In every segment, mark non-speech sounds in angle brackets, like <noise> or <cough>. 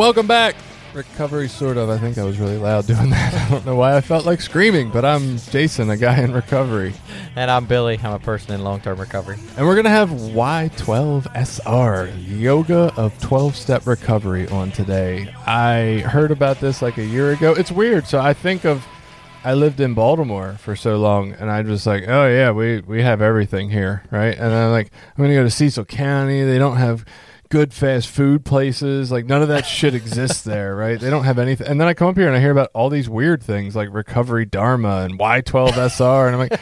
Welcome back. Recovery, sort of. I think I was really loud doing that. <laughs> I don't know why I felt like screaming, but I'm Jason, a guy in recovery. And I'm Billy. I'm a person in long term recovery. And we're going to have Y12SR, Yoga of 12 Step Recovery, on today. I heard about this like a year ago. It's weird. So I think of. I lived in Baltimore for so long, and I was like, "Oh yeah, we we have everything here, right?" And I'm like, "I'm gonna go to Cecil County. They don't have good fast food places. Like none of that shit exists there, right? They don't have anything. And then I come up here and I hear about all these weird things like Recovery Dharma and Y12SR, and I'm like,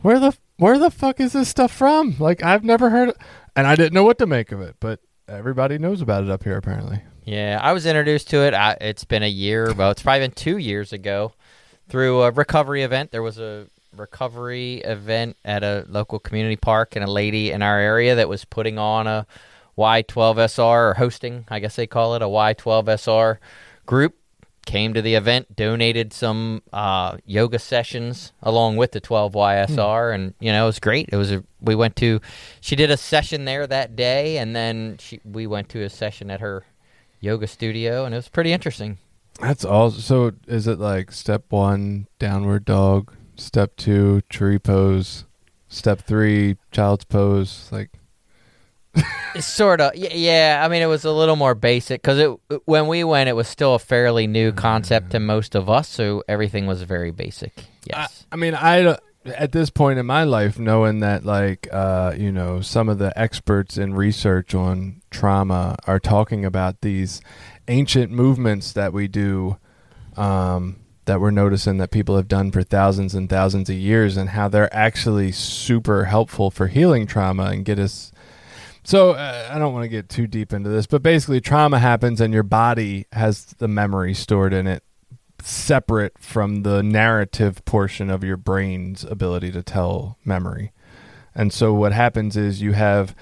where the where the fuck is this stuff from? Like I've never heard, it. and I didn't know what to make of it, but everybody knows about it up here apparently. Yeah, I was introduced to it. I, it's been a year, well, it's probably been two years ago through a recovery event. There was a recovery event at a local community park, and a lady in our area that was putting on a Y12SR or hosting, I guess they call it, a Y12SR group came to the event, donated some uh, yoga sessions along with the 12YSR, and you know it was great. It was a, we went to, she did a session there that day, and then she, we went to a session at her yoga studio, and it was pretty interesting. That's all. So is it like step one, downward dog, step two, tree pose, step three, child's pose, like sort of yeah i mean it was a little more basic because it when we went it was still a fairly new concept to most of us so everything was very basic yes. I, I mean i at this point in my life knowing that like uh, you know some of the experts in research on trauma are talking about these ancient movements that we do um, that we're noticing that people have done for thousands and thousands of years and how they're actually super helpful for healing trauma and get us so uh, I don't want to get too deep into this, but basically, trauma happens and your body has the memory stored in it, separate from the narrative portion of your brain's ability to tell memory. And so what happens is you have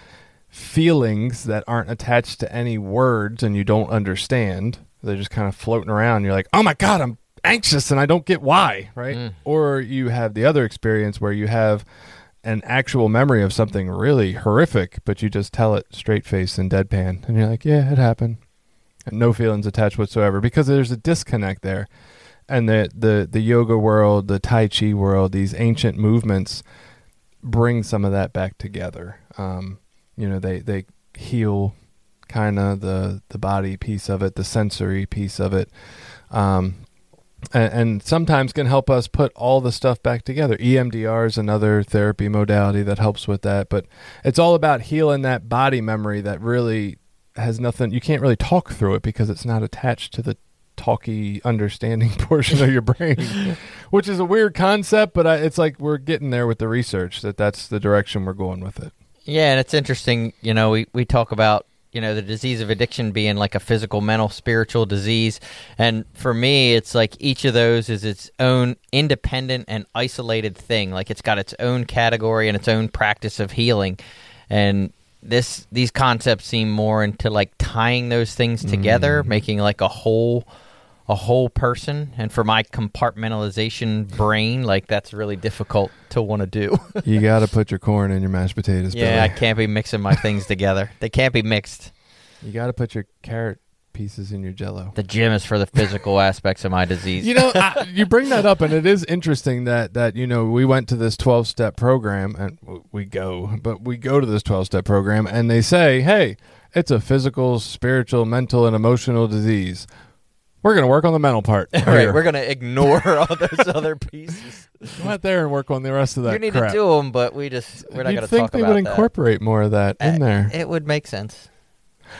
feelings that aren't attached to any words and you don't understand. They're just kind of floating around. You're like, oh my God, I'm anxious and I don't get why, right? Mm. Or you have the other experience where you have an actual memory of something really horrific, but you just tell it straight face and deadpan, and you're like, yeah, it happened, and no feelings attached whatsoever because there's a disconnect there, and the the the yoga world, the Tai Chi world, these ancient movements bring some of that back together. Um, you know, they they heal kind of the the body piece of it, the sensory piece of it. Um, and, and, sometimes can help us put all the stuff back together. EMDR is another therapy modality that helps with that, but it's all about healing that body memory that really has nothing. You can't really talk through it because it's not attached to the talky understanding <laughs> portion of your brain, <laughs> which is a weird concept, but I, it's like we're getting there with the research that that's the direction we're going with it. Yeah, and it's interesting. You know, we we talk about you know the disease of addiction being like a physical mental spiritual disease. And for me it's like each of those is its own independent and isolated thing. Like it's got its own category and its own practice of healing. And this these concepts seem more into like tying those things together mm. making like a whole a whole person and for my compartmentalization brain like that's really difficult to want to do. <laughs> You got to put your corn in your mashed potatoes yeah i can't be mixing my things together. They can't be mixed. You got to put your carrot pieces in your jello. The gym is for the physical <laughs> aspects of my disease. You know I, you bring that up and it is interesting that that you know we went to this 12 step program and we go but we go to this 12 step program and they say hey it's a physical spiritual mental and emotional disease we're going to work on the mental part. <laughs> right, we're going to ignore all those <laughs> other pieces. Go out there and work on the rest of that. You need crap. to do them, but we just we're not going to talk about that. think they would incorporate more of that in uh, there. It would make sense.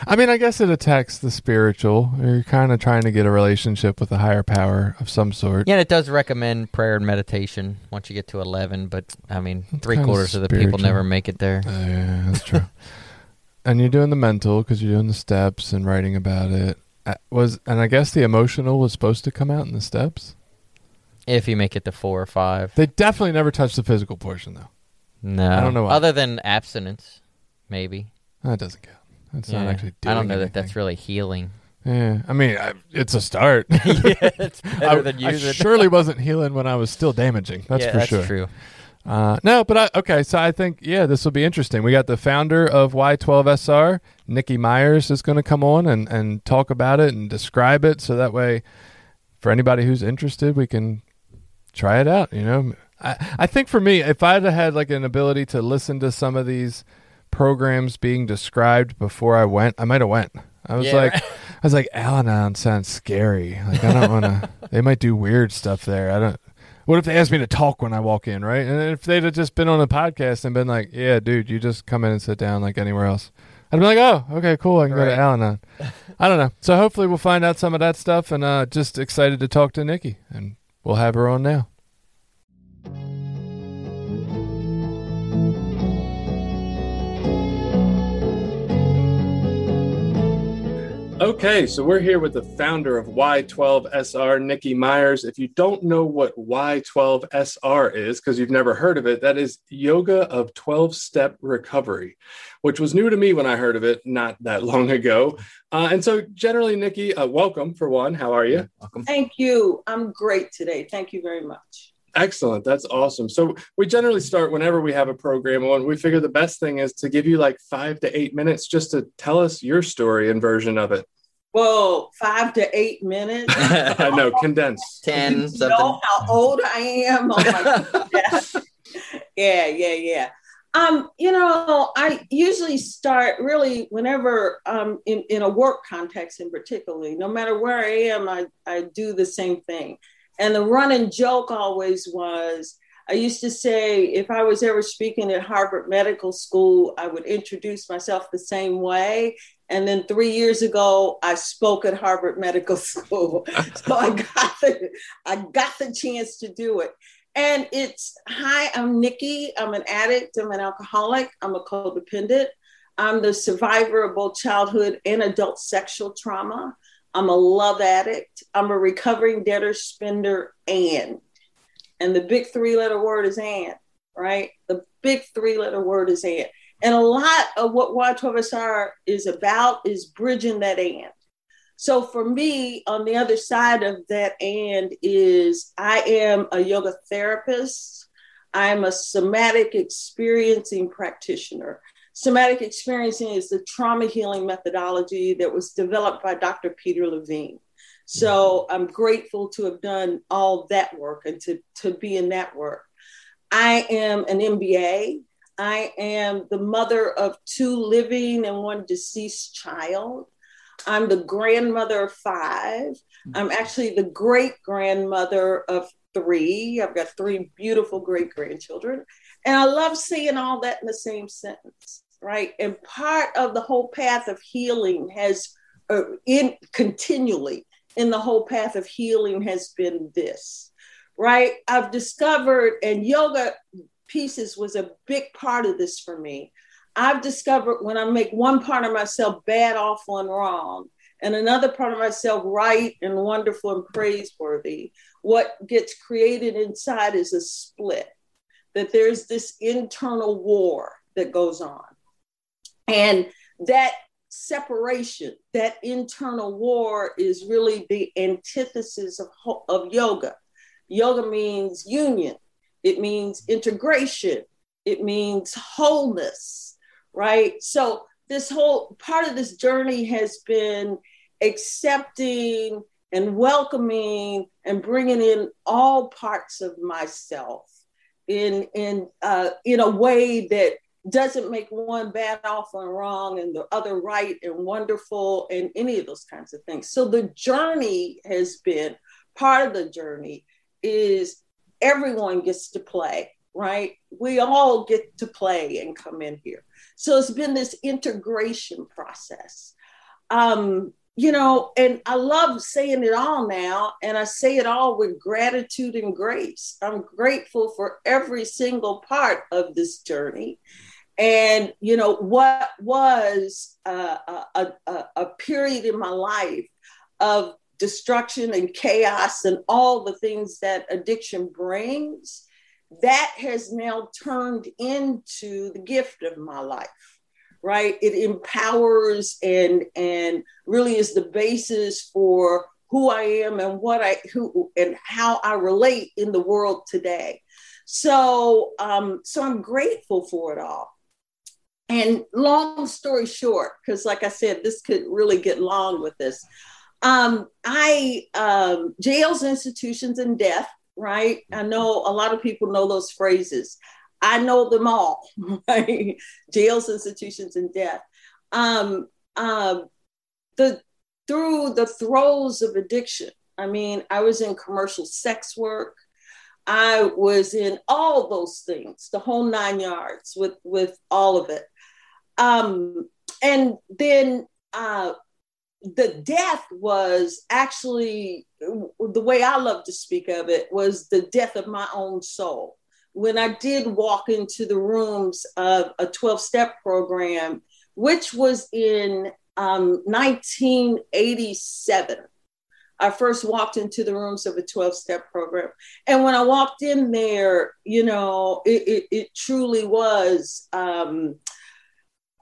I mean, I guess it attacks the spiritual. You're kind of trying to get a relationship with a higher power of some sort. Yeah, it does recommend prayer and meditation once you get to 11, but I mean, three quarters of the people never make it there. Yeah, that's true. <laughs> and you're doing the mental because you're doing the steps and writing about it. Uh, Was and I guess the emotional was supposed to come out in the steps. If you make it to four or five. They definitely never touched the physical portion though. No. I don't know why. Other than abstinence, maybe. That doesn't count. That's not actually. Doing I don't know that that's really healing. Yeah, I mean, I, it's a start. <laughs> yeah, it's better <laughs> I, than I surely wasn't healing when I was still damaging. That's yeah, for that's sure. true. Uh, no, but I, okay. So I think yeah, this will be interesting. We got the founder of Y12SR, Nikki Myers, is going to come on and and talk about it and describe it. So that way, for anybody who's interested, we can try it out. You know, I I think for me, if I'd had like an ability to listen to some of these programs being described before I went, I might have went. I was Yeah, like, right. I was like, Al-Anon sounds scary. Like I don't want to. <laughs> they might do weird stuff there. I don't. What if they asked me to talk when I walk in, right? And if they'd have just been on a podcast and been like, "Yeah, dude, you just come in and sit down like anywhere else," I'd be like, "Oh, okay, cool. I can go Right. to Al-Anon." <laughs> I don't know. So hopefully we'll find out some of that stuff, and uh, just excited to talk to Nikki, and we'll have her on now. Okay, so we're here with the founder of Y12SR, Nikki Myers. If you don't know what Y12SR is, because you've never heard of it, that is Yoga of 12 Step Recovery, which was new to me when I heard of it not that long ago. Uh, and so, generally, Nikki, uh, welcome for one. How are you? Welcome. Thank you. I'm great today. Thank you very much. Excellent. That's awesome. So, we generally start whenever we have a program on. We figure the best thing is to give you like five to eight minutes just to tell us your story and version of it. Well, five to eight minutes. <laughs> I know, condensed. <laughs> Ten You something. know how old I am. Oh my <laughs> God. yeah, yeah, yeah. Um, you know, I usually start really whenever um in, in a work context in particularly, no matter where I am, I, I do the same thing. And the running joke always was I used to say if I was ever speaking at Harvard Medical School, I would introduce myself the same way. And then three years ago, I spoke at Harvard Medical <laughs> School. so I got the I got the chance to do it. And it's hi, I'm Nikki. I'm an addict. I'm an alcoholic. I'm a codependent. I'm the survivor of both childhood and adult sexual trauma. I'm a love addict. I'm a recovering debtor, spender, and. And the big three letter word is and, right? The big three letter word is and. And a lot of what Y12SR is about is bridging that and. So for me, on the other side of that and is I am a yoga therapist. I'm a somatic experiencing practitioner. Somatic experiencing is the trauma healing methodology that was developed by Dr. Peter Levine. So I'm grateful to have done all that work and to, to be in that work. I am an MBA. I am the mother of two living and one deceased child. I'm the grandmother of five. I'm actually the great grandmother of three. I've got three beautiful great grandchildren. And I love seeing all that in the same sentence, right? And part of the whole path of healing has, uh, in continually in the whole path of healing has been this, right? I've discovered, and yoga pieces was a big part of this for me. I've discovered when I make one part of myself bad, awful, and wrong, and another part of myself right and wonderful and praiseworthy, what gets created inside is a split, that there's this internal war that goes on. And that separation, that internal war is really the antithesis of, of yoga. Yoga means union, it means integration, it means wholeness, right? So, this whole part of this journey has been accepting and welcoming and bringing in all parts of myself in in uh, in a way that doesn't make one bad, awful, and wrong, and the other right and wonderful, and any of those kinds of things. So the journey has been part of the journey is everyone gets to play, right? We all get to play and come in here. So it's been this integration process. Um, you know, and I love saying it all now, and I say it all with gratitude and grace. I'm grateful for every single part of this journey. And, you know, what was uh, a, a, a period in my life of destruction and chaos and all the things that addiction brings, that has now turned into the gift of my life right? It empowers and and really is the basis for who i am and what i who and how i relate in the world today. So um so i'm grateful for it all and long story short, because like I said, this could really get long with this. Um, I um, jails, institutions, and death. Right. I know a lot of people know those phrases. I know them all. <laughs> Right? Jails, institutions, and death. Um, um, the through the throes of addiction. I mean, I was in commercial sex work. I was in all those things, the whole nine yards with with all of it. Um, and then uh, the death was actually the way I love to speak of it was the death of my own soul. When I did walk into the rooms of a 12 step program, which was in um, 1987. I first walked into the rooms of a 12 step program. And when I walked in there, you know, it, it, it truly was um,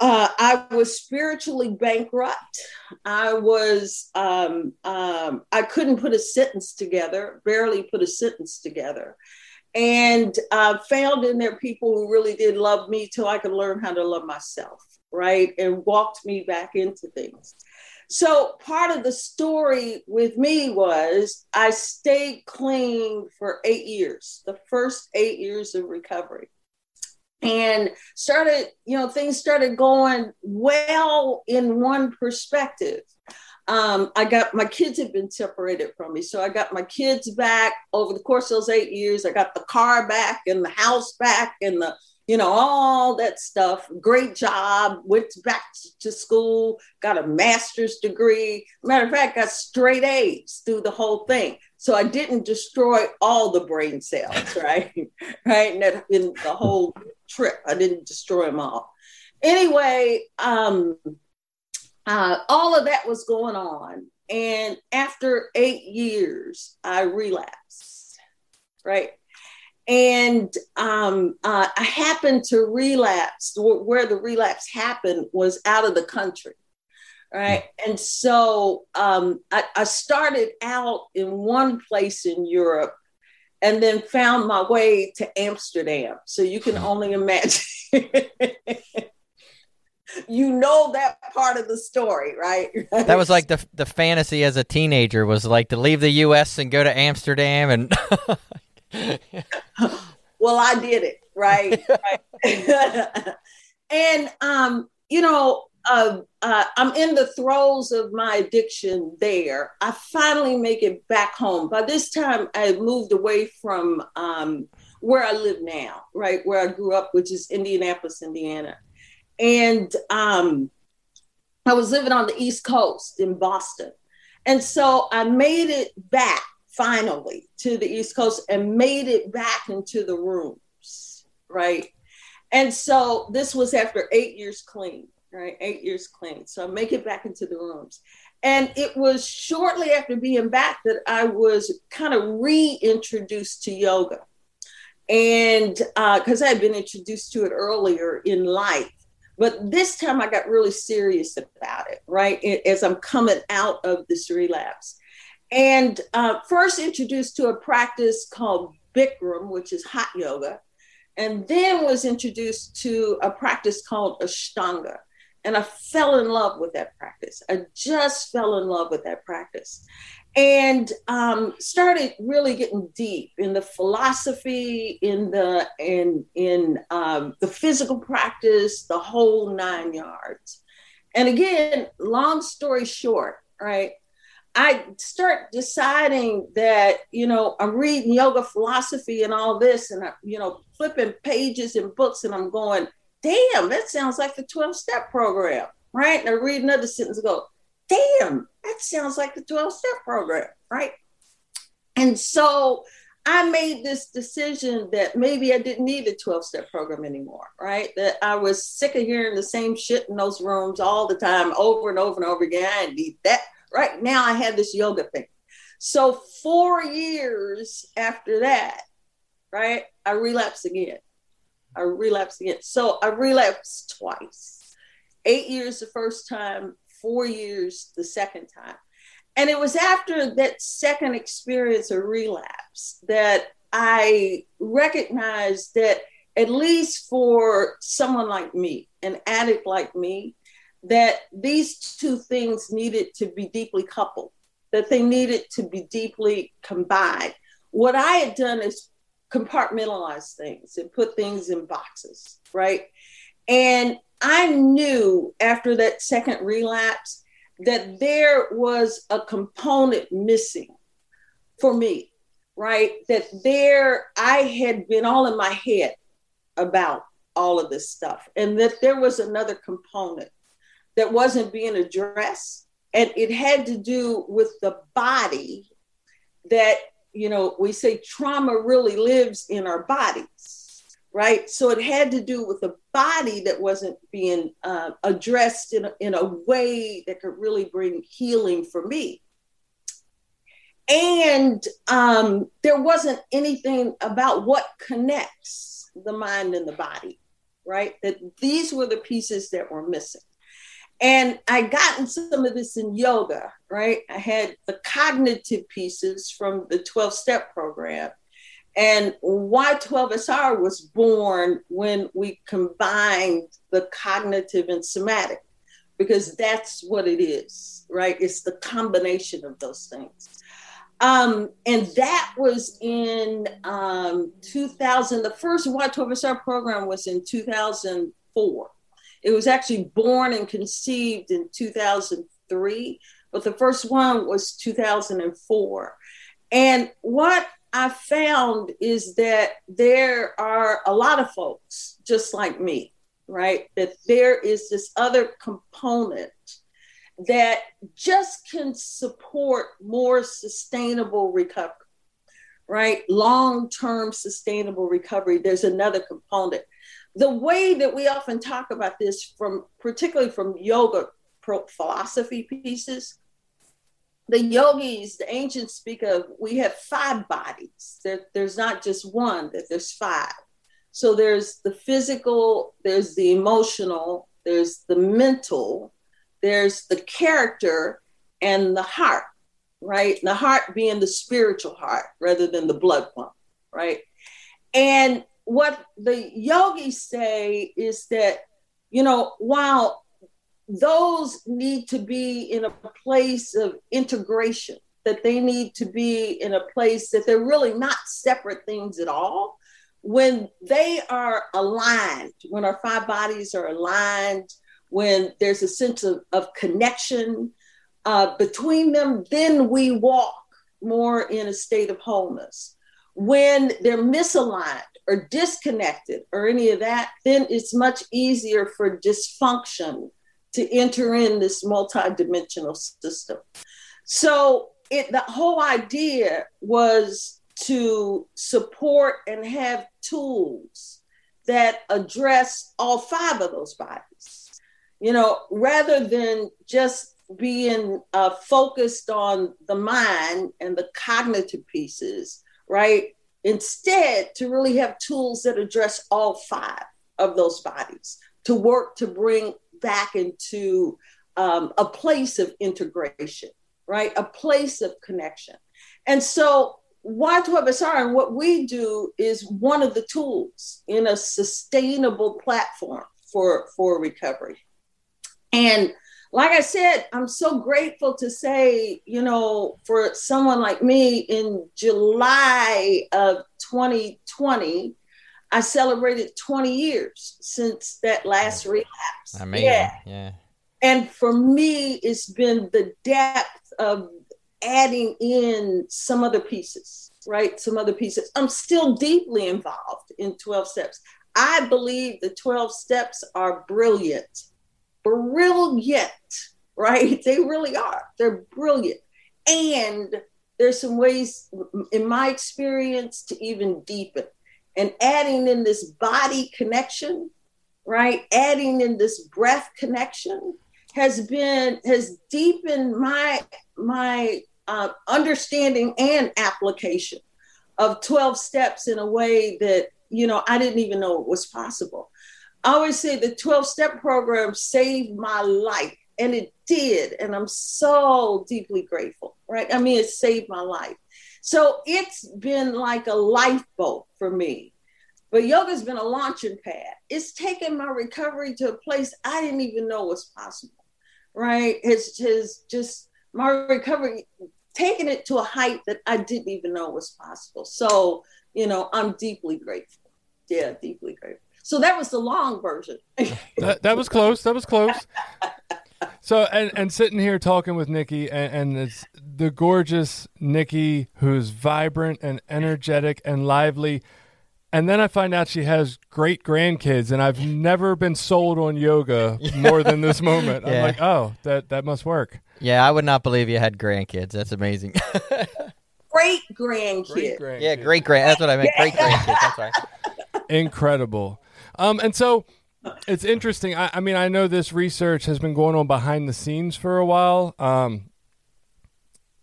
uh, I was spiritually bankrupt. I was, um, um, I couldn't put a sentence together, barely put a sentence together. And uh, found in there people who really did love me till I could learn how to love myself, right? And walked me back into things. So part of the story with me was I stayed clean for eight years, the first eight years of recovery and started, you know, things started going well in one perspective. Um, I got my kids had been separated from me. So I got my kids back over the course of those eight years. I got the car back and the house back and the, you know, all that stuff. Great job. Went back to school, got a master's degree. Matter of fact, got straight A's through the whole thing. So I didn't destroy all the brain cells, <laughs> right? right. And that in the whole trip. I didn't destroy them all. Anyway, um, uh, all of that was going on. And after eight years, I relapsed, right? And um, uh, I happened to relapse. Where the relapse happened was out of the country, right? And so um, I, I started out in one place in Europe and then found my way to Amsterdam. So you can only imagine. <laughs> you know that part of the story, right? That was like the the fantasy as a teenager was like to leave the U.S. and go to Amsterdam, and <laughs> well, I did it, right? right. <laughs> and um, you know, uh, uh, I'm in the throes of my addiction there. I finally make it back home. By this time, I moved away from um, where I live now, right, where I grew up, which is Indianapolis, Indiana. And um, I was living on the East Coast in Boston. And so I made it back finally to the East Coast and made it back into the rooms, right? And so this was after eight years clean right? Eight years clean. So I make it back into the rooms. And it was shortly after being back that I was kind of reintroduced to yoga. And because uh, I had been introduced to it earlier in life. But this time I got really serious about it, right? As I'm coming out of this relapse. And uh, first introduced to a practice called Bikram, which is hot yoga, and then was introduced to a practice called Ashtanga. And I fell in love with that practice. I just fell in love with that practice and um, started really getting deep in the philosophy, in the in in um, the physical practice, the whole nine yards. And again, long story short, right? I start deciding that you know I'm reading yoga philosophy and all this, and I, you know flipping pages in books, and I'm going, damn, that sounds like the 12 step program, right? And I read another sentence and go, damn, that sounds like the 12 step program, right? And so I made this decision that maybe I didn't need a 12 step program anymore, right? That I was sick of hearing the same shit in those rooms all the time, over and over and over again. I need that. Right now, I had this yoga thing. So, four years after that, right, I relapsed again. I relapsed again. So, I relapsed twice eight years the first time, four years the second time. And it was after that second experience of relapse that I recognized that, at least for someone like me, an addict like me, that these two things needed to be deeply coupled, that they needed to be deeply combined. What I had done is compartmentalize things and put things in boxes, right? And I knew after that second relapse that there was a component missing for me, right? That there, I had been all in my head about all of this stuff, and that there was another component that wasn't being addressed. And it had to do with the body that, you know, we say trauma really lives in our bodies right? So it had to do with a body that wasn't being uh, addressed in a, in a way that could really bring healing for me. And um, there wasn't anything about what connects the mind and the body, right? That these were the pieces that were missing. And I gotten some of this in yoga, right? I had the cognitive pieces from the 12 step program and Y12SR was born when we combined the cognitive and somatic, because that's what it is, right? It's the combination of those things. Um, and that was in um, 2000. The first Y12SR program was in 2004. It was actually born and conceived in 2003, but the first one was 2004. And what I found is that there are a lot of folks just like me, right? That there is this other component that just can support more sustainable recovery, right? Long term sustainable recovery. There's another component. The way that we often talk about this, from particularly from yoga philosophy pieces, the yogis, the ancients speak of, we have five bodies. There, there's not just one, that there's five. So there's the physical, there's the emotional, there's the mental, there's the character, and the heart, right? And the heart being the spiritual heart rather than the blood pump, right? And what the yogis say is that, you know, while those need to be in a place of integration, that they need to be in a place that they're really not separate things at all. When they are aligned, when our five bodies are aligned, when there's a sense of, of connection uh, between them, then we walk more in a state of wholeness. When they're misaligned or disconnected or any of that, then it's much easier for dysfunction to enter in this multidimensional system. So it the whole idea was to support and have tools that address all five of those bodies. You know, rather than just being uh, focused on the mind and the cognitive pieces, right? Instead, to really have tools that address all five of those bodies to work to bring back into um, a place of integration, right? A place of connection. And so Y12SR and what we do is one of the tools in a sustainable platform for, for recovery. And like I said, I'm so grateful to say, you know, for someone like me in July of 2020, I celebrated 20 years since that last relapse. Amazing. Yeah. yeah. And for me, it's been the depth of adding in some other pieces, right? Some other pieces. I'm still deeply involved in 12 steps. I believe the 12 steps are brilliant. Brilliant, right? <laughs> They really are. They're brilliant. And there's some ways, in my experience, to even deepen and adding in this body connection, right? Adding in this breath connection has been has deepened my my uh, understanding and application of 12 steps in a way that you know i didn't even know it was possible i always say the 12 step program saved my life and it did and i'm so deeply grateful right? I mean it saved my life. So it's been like a lifeboat for me. But yoga's been a launching pad. It's taken my recovery to a place i didn't even know was possible right? It's just just my recovery taking it to a height that i didn't even know was possible. So you know i'm deeply grateful. Yeah deeply grateful so that was the long version <laughs> that, that was close that was close so and and sitting here talking with Nikki and, and it's the gorgeous Nikki who's vibrant and energetic and lively. And then I find out she has great grandkids, and I've never been sold on yoga more than this <laughs> moment. I'm like, oh, that that must work. Yeah, I would not believe you had grandkids. That's amazing. <laughs> great grandkids. yeah, great grand. That's what I meant. Great grandkids. I'm sorry. incredible. Um, and so it's interesting. I, I mean, I know this research has been going on behind the scenes for a while. Um,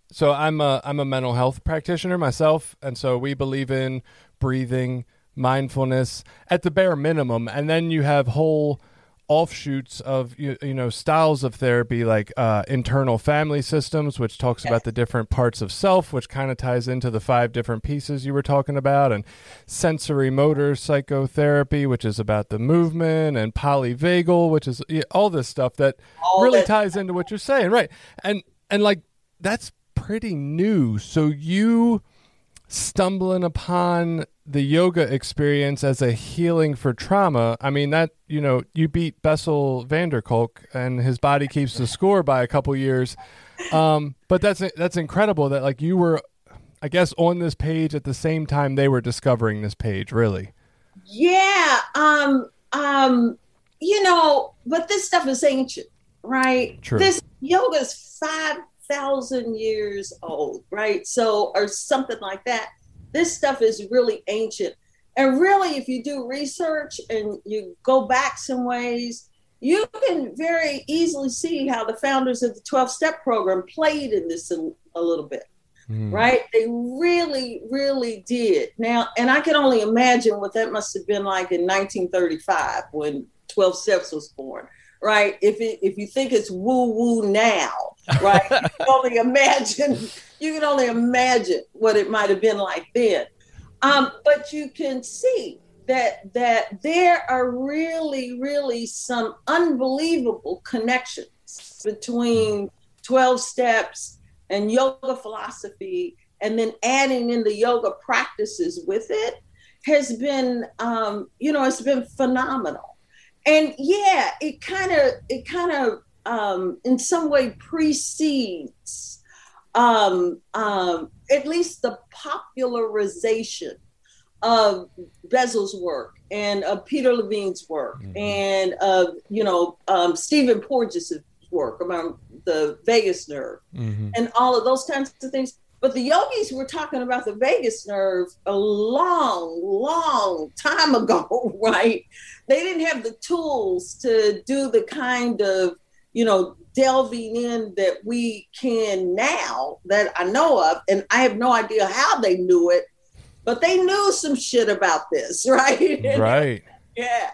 so I'm a I'm a mental health practitioner myself, and so we believe in breathing, mindfulness at the bare minimum, and then you have whole offshoots of you, you know styles of therapy like uh, internal family systems which talks about the different parts of self which kind of ties into the five different pieces you were talking about and sensorimotor psychotherapy which is about the movement and polyvagal which is yeah, all this stuff that All really that- ties into what you're saying right. And and like that's pretty new. So you stumbling upon the yoga experience as a healing for trauma i mean that you know you beat Bessel van der Kolk and his body keeps the score by a couple years um but that's that's incredible that like you were i guess on this page at the same time they were discovering this page really Yeah, um, um, you know, but this stuff is ancient, right? True. This yoga's five thousand years old, right? So, or something like that. This stuff is really ancient, and really, if you do research and you go back some ways, you can very easily see how the founders of the twelve step program played in this a, a little bit Mm. right? They really, really did. Now, and I can only imagine what that must have been like in 1935 when 12 Steps was born, right? If it, if you think it's woo woo now, right? <laughs> you can only imagine. You can only imagine what it might have been like then. Um, but you can see that that there are really, really some unbelievable connections between 12 steps and yoga philosophy and then adding in the yoga practices with it has been um, you know it's been phenomenal and yeah it kind of it kind of um, in some way precedes um, um, at least the popularization of Bessel's work and of Peter Levine's work Mhm. and of you know um, Stephen Porges' work about the vagus nerve Mhm. and all of those kinds of things. But the yogis were talking about the vagus nerve a long, long time ago, <laughs> right? They didn't have the tools to do the kind of, you know, delving in that we can now that I know of. And I have no idea how they knew it, but they knew some shit about this, <laughs> right? right yeah.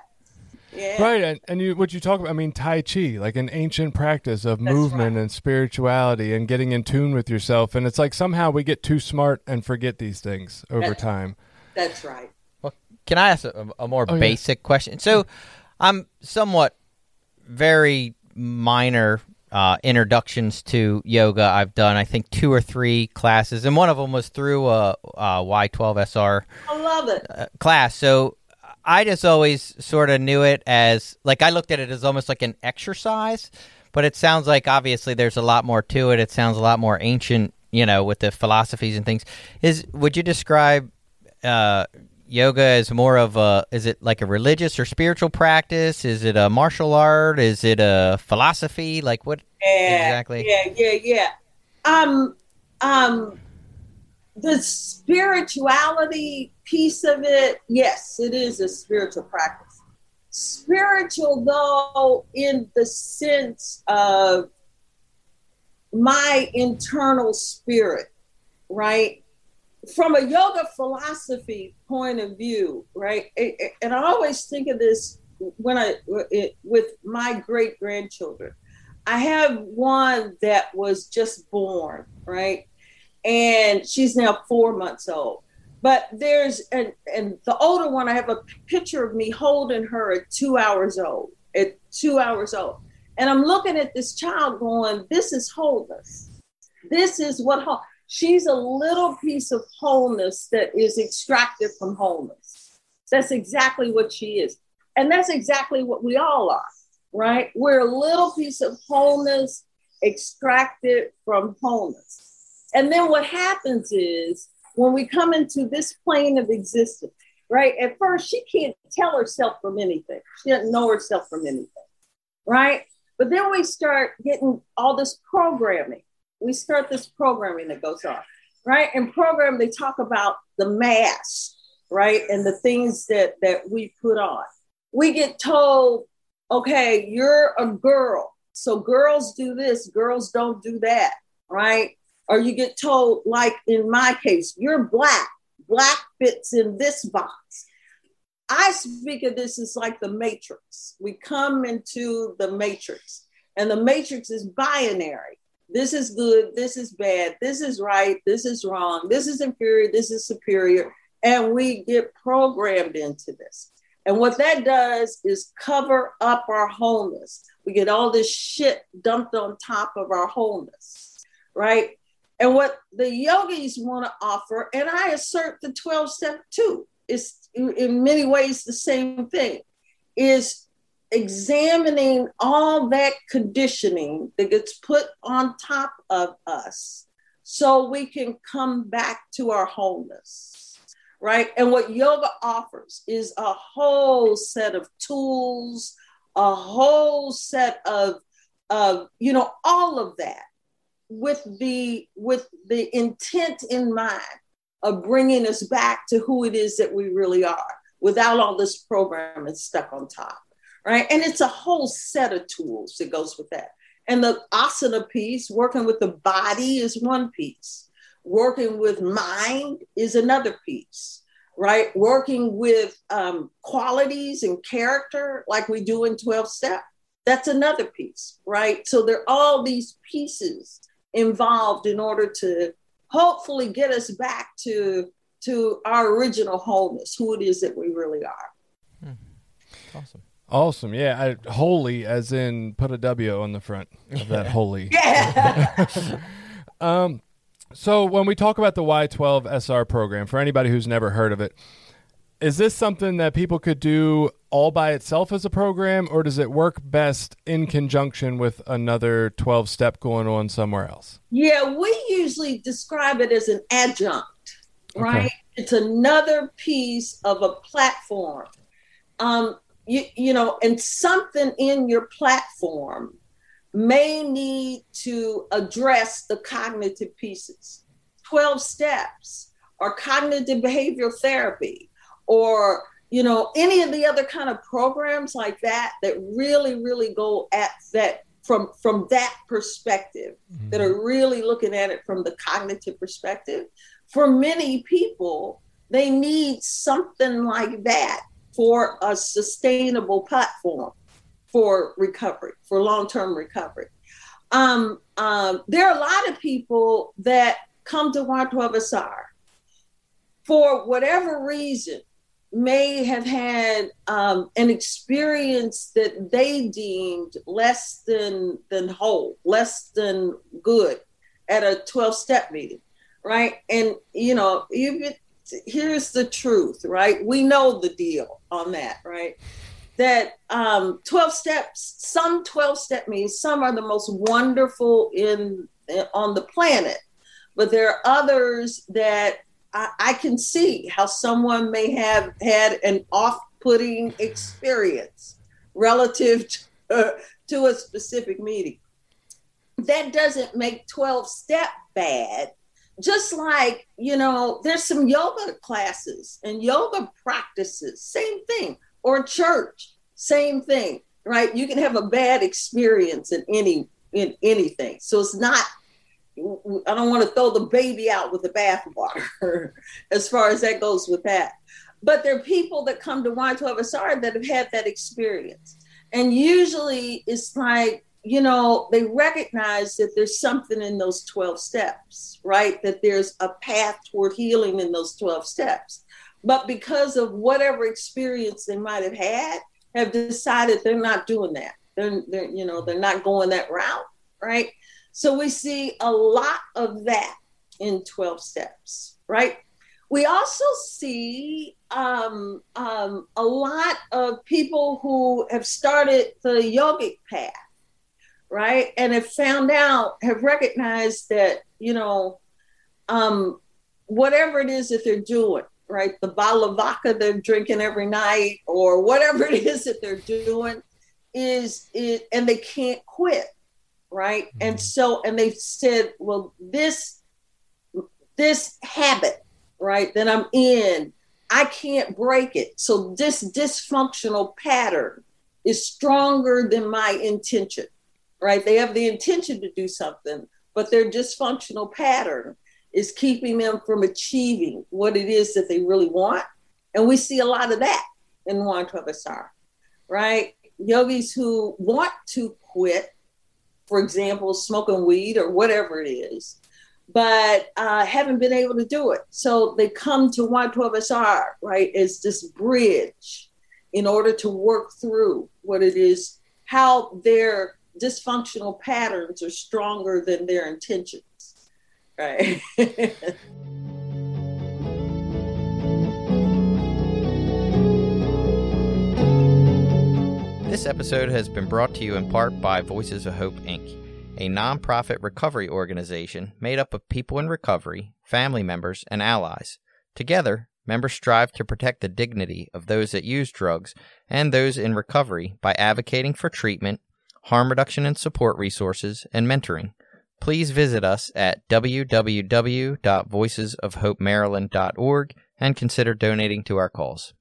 Yeah. Right, and, and you what you talk about, I mean, Tai Chi, like an ancient practice of That's movement and spirituality and getting in tune with yourself. And it's like somehow we get too smart and forget these things over That- time. That's right. Well, Can I ask a, a more Oh, yeah. basic question? So, I'm somewhat very minor uh, introductions to yoga. I've done, I think, two or three classes, and one of them was through a, a Y12SR I love it. uh, class. So I just always sort of knew it as like I looked at it as almost like an exercise, but it sounds like obviously there's a lot more to it. It sounds a lot more ancient, you know, with the philosophies and things. Is would you describe uh, yoga is more of a is it like a religious or spiritual practice? Is it a martial art? Is it a philosophy? Like what Yeah, Exactly. Yeah, yeah, yeah. Um, um, the spirituality piece of it, yes, it is a spiritual practice. Spiritual, though, in the sense of my internal spirit, right? From a yoga philosophy point of view, right? And I always think of this when I with my great grandchildren. I have one that was just born, right? And she's now four months old. But there's and and the older one, I have a picture of me holding her at two hours old. At two hours old, and I'm looking at this child going, This is wholeness. This is what whole. She's a little piece of wholeness that is extracted from wholeness. That's exactly what she is. And that's exactly what we all are, right? We're a little piece of wholeness extracted from wholeness. And then what happens is when we come into this plane of existence, right? At first, she can't tell herself from anything. She doesn't know herself from anything, right? But then we start getting all this programming. We start this programming that goes on, right? In program, they talk about the mask, right? And the things that that we put on. We get told, okay, you're a girl. So girls do this, girls don't do that, right? Or you get told, like in my case, you're black. Black fits in this box. I speak of this as like the matrix. We come into the matrix, and the matrix is binary. This is good, this is bad, this is right, this is wrong, this is inferior, this is superior. And we get programmed into this. And what that does is cover up our wholeness. We get all this shit dumped on top of our wholeness, right? And what the yogis want to offer, and I assert the 12 step too, is in many ways the same thing is examining all that conditioning that gets put on top of us so we can come back to our wholeness right? And what yoga offers is a whole set of tools a whole set of of you know all of that with the with the intent in mind of bringing us back to who it is that we really are without all this programming stuck on top, right? And it's a whole set of tools that goes with that. And the asana piece, working with the body, is one piece. Working with mind is another piece, right? Working with um, qualities and character, like we do in 12 step, that's another piece, right? So there are all these pieces involved in order to hopefully get us back to to our original wholeness, who it is that we really are. Hmm. Awesome. Awesome. Yeah. I, holy, as in put a W on the front of that holy. <laughs> Yeah. <laughs> um, so when we talk about the Y12 SR program, for anybody who's never heard of it, is this something that people could do all by itself as a program, or does it work best in conjunction with another 12 step going on somewhere else? Yeah, we usually describe it as an adjunct, right? Okay. It's another piece of a platform. Um, you, you know, and something in your platform may need to address the cognitive pieces. 12 steps or cognitive behavioral therapy or you know any of the other kind of programs like that that really really go at that from from that perspective mm-hmm. that are really looking at it from the cognitive perspective for many people they need something like that for a sustainable platform for recovery for long-term recovery um, um, there are a lot of people that come to Y12SR for whatever reason may have had um, an experience that they deemed less than than whole, less than good at a 12 step meeting, right? And you know, even here's the truth, right? We know the deal on that, right? That um, 12 steps, some 12 step meetings, some are the most wonderful in, in on the planet, but there are others that I, I can see how someone may have had an off-putting experience relative to, uh, <laughs> to a specific meeting. That doesn't make 12 step bad just like, you know, there's some yoga classes and yoga practices, same thing, or church, same thing, right? You can have a bad experience in any in anything. So it's not I don't want to throw the baby out with the bathwater <laughs> as far as that goes with that. But there are people that come to Y12SR that have had that experience. And usually it's like, you know, they recognize that there's something in those 12 steps, right? That there's a path toward healing in those 12 steps. But because of whatever experience they might have had, have decided they're not doing that. They're, they're you know, they're not going that route, right? So we see a lot of that in 12 steps, right? We also see um, um, a lot of people who have started the yogic path, right? And have found out, have recognized that, you know, um, whatever it is that they're doing, right? The bottle of vodka they're drinking every night or whatever it is that they're doing is it, and they can't quit right? Mm-hmm. And so, and they said, well, this this habit, right, that I'm in, I can't break it. So this dysfunctional pattern is stronger than my intention, right? They have the intention to do something, but their dysfunctional pattern is keeping them from achieving what it is that they really want. And we see a lot of that in Y12SR, right? Yogis who want to quit for example, smoking weed or whatever it is, but uh, haven't been able to do it. So they come to Y12SR, right, as this bridge in order to work through what it is, how their dysfunctional patterns are stronger than their intentions, right? <laughs> This episode has been brought to you in part by Voices of Hope, Inc., a nonprofit recovery organization made up of people in recovery, family members, and allies. Together, members strive to protect the dignity of those that use drugs and those in recovery by advocating for treatment, harm reduction and support resources, and mentoring. Please visit us at www.voicesofhopemaryland.org and consider donating to our cause.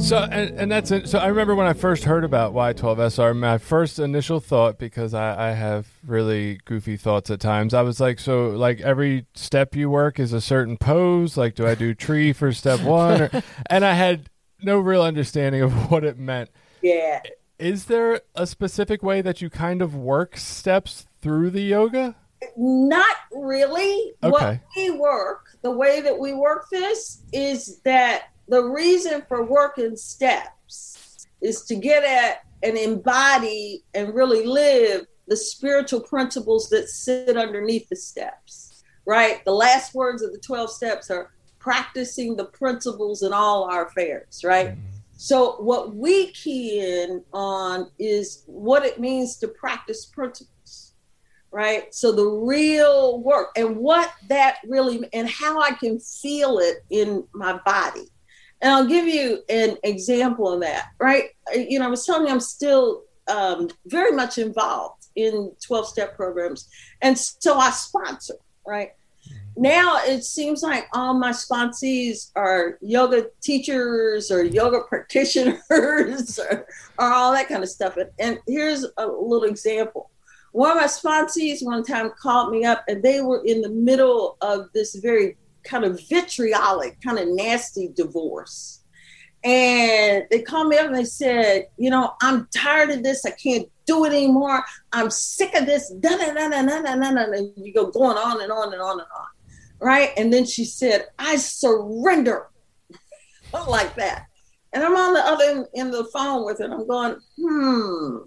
So and, and that's it. So I remember when I first heard about Y12SR, my first initial thought, because I, I have really goofy thoughts at times, I was like, so like every step you work is a certain pose. Like, do I do tree for step one? Or, <laughs> and I had no real understanding of what it meant. Yeah. Is there a specific way that you kind of work steps through the yoga? Not really. Okay. What we work, the way that we work this is that the reason for working steps is to get at and embody and really live the spiritual principles that sit underneath the steps, right? The last words of the 12 steps are practicing the principles in all our affairs, right? Mm-hmm. So, what we key in on is what it means to practice principles, right? So, the real work and what that really and how I can feel it in my body and I'll give you an example of that, right? You know, I was telling you I'm still um, very much involved in 12 step programs. And so I sponsor, right? Mm-hmm. Now it seems like all my sponsees are yoga teachers or yoga practitioners <laughs> or, or all that kind of stuff. And, and here's a little example. One of my sponsees one time called me up and they were in the middle of this very kind of vitriolic, kind of nasty divorce. And they called me up and they said, you know, I'm tired of this. I can't do it anymore. I'm sick of this. And you go going on and on and on and on. Right. And then she said, I surrender. <laughs> like that. And I'm on the other end, end of the phone with her. I'm going, hmm.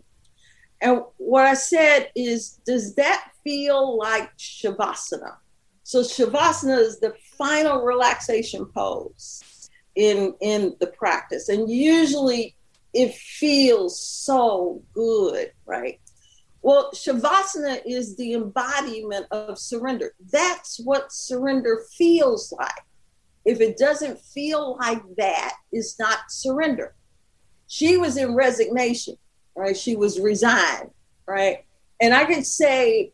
And what I said is, does that feel like Shavasana? So Shavasana is the final relaxation pose in in the practice, and usually it feels so good, right? Well, Shavasana is the embodiment of surrender. That's what surrender feels like. If it doesn't feel like that, it's not surrender. she was in resignation, right? She was resigned, right? And I could say,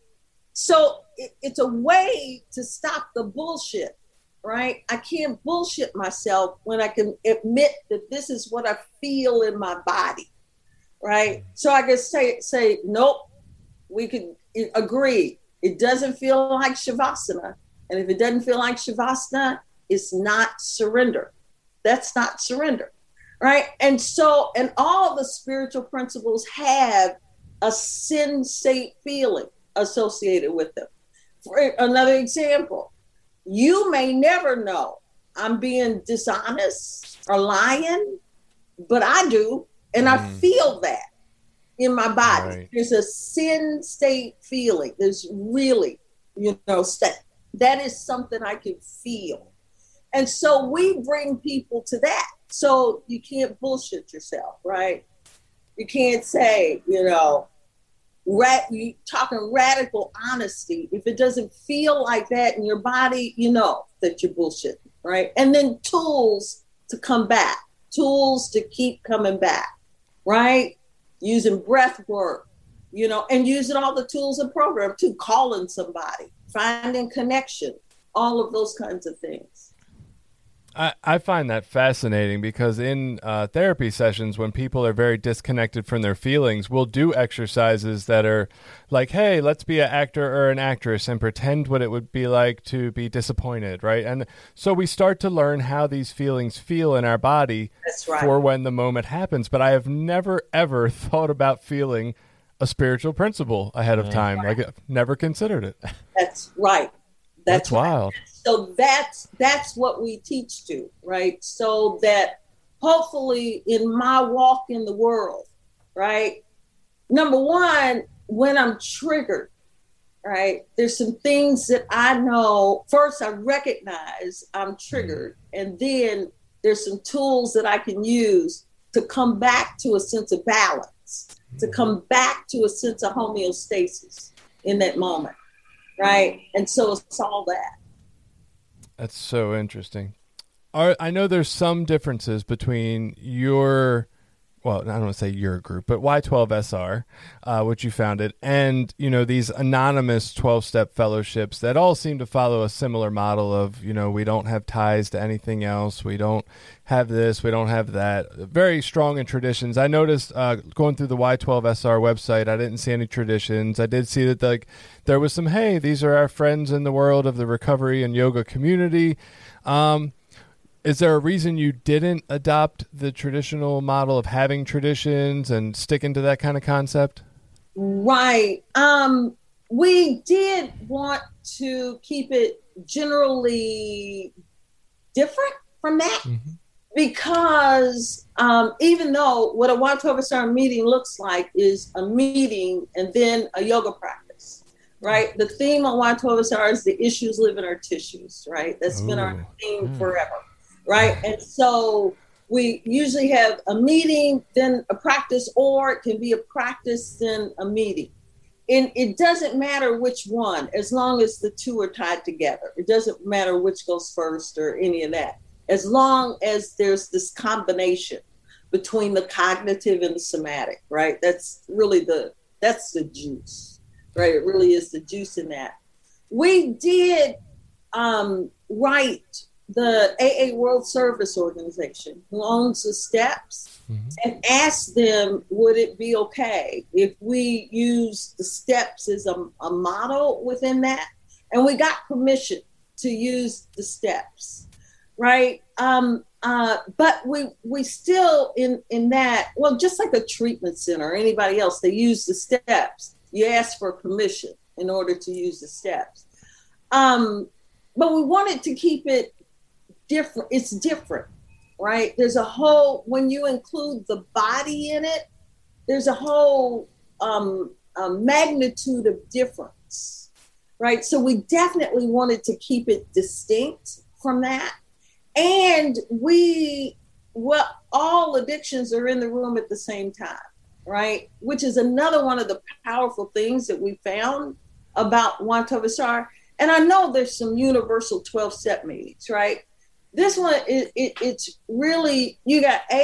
so it, it's a way to stop the bullshit, right? I can't bullshit myself when I can admit that this is what I feel in my body, right? So I can say, say, nope, we could agree. It doesn't feel like Shavasana. And if it doesn't feel like Shavasana, it's not surrender. That's not surrender, right? And so, and all the spiritual principles have a sensate feeling associated with them. For another example, you may never know I'm being dishonest or lying, but I do. And mm. I feel that in my body. Right. There's a sensate feeling. There's really, you know, that is something I can feel. And so we bring people to that. So you can't bullshit yourself, right? You can't say, you know, rat talking radical honesty. If it doesn't feel like that in your body, you know that you're bullshitting, right? And then tools to come back, tools to keep coming back, right? Using breath work, you know, and using all the tools and program to calling somebody, finding connection, all of those kinds of things. I, I find that fascinating because in uh, therapy sessions, when people are very disconnected from their feelings, we'll do exercises that are like, hey, let's be an actor or an actress and pretend what it would be like to be disappointed, right? And so we start to learn how these feelings feel in our body right. for when the moment happens. But I have never, ever <laughs> thought about feeling a spiritual principle ahead of time. Right. Like, never considered it. That's right. That's, That's wild. So that's that's what we teach to, right? So that hopefully in my walk in the world, right? Number one, when I'm triggered, right? There's some things that I know. First, I recognize I'm triggered, and then there's some tools that I can use to come back to a sense of balance, to come back to a sense of homeostasis in that moment right? And so it's all that. That's so interesting. Are, I know there's some differences between your well, I don't want to say your group, but Y12SR, uh, which you founded, and you know these anonymous 12-step fellowships that all seem to follow a similar model of you know we don't have ties to anything else, we don't have this, we don't have that. Very strong in traditions. I noticed uh, going through the Y12SR website, I didn't see any traditions. I did see that like there was some hey, these are our friends in the world of the recovery and yoga community. Um, is there a reason you didn't adopt the traditional model of having traditions and sticking to that kind of concept? Right. Um, we did want to keep it generally different from that mm-hmm. because um, even though what a Y12SR meeting looks like is a meeting and then a yoga practice, right? The theme on Y12SR is the issues live in our tissues, right? That's Ooh. been our theme mm. forever right? And so we usually have a meeting, then a practice, or it can be a practice, then a meeting. And it doesn't matter which one, as long as the two are tied together. It doesn't matter which goes first or any of that. As long as there's this combination between the cognitive and the somatic, right? That's really the that's the juice, right? It really is the juice in that. We did um, write the AA World Service Organization, who owns the steps, mm-hmm. and asked them, would it be okay if we use the steps as a, a model within that? And we got permission to use the steps, right? Um, uh, but we we still in in that well, just like a treatment center or anybody else, they use the steps. You ask for permission in order to use the steps. Um, but we wanted to keep it different. It's different, right? There's a whole when you include the body in it. There's a whole um, a magnitude of difference, right? So we definitely wanted to keep it distinct from that, and we well all addictions are in the room at the same time, right? Which is another one of the powerful things that we found about Y12SR. And I know there's some universal 12 step meetings, right? This one it, it, it's really you got A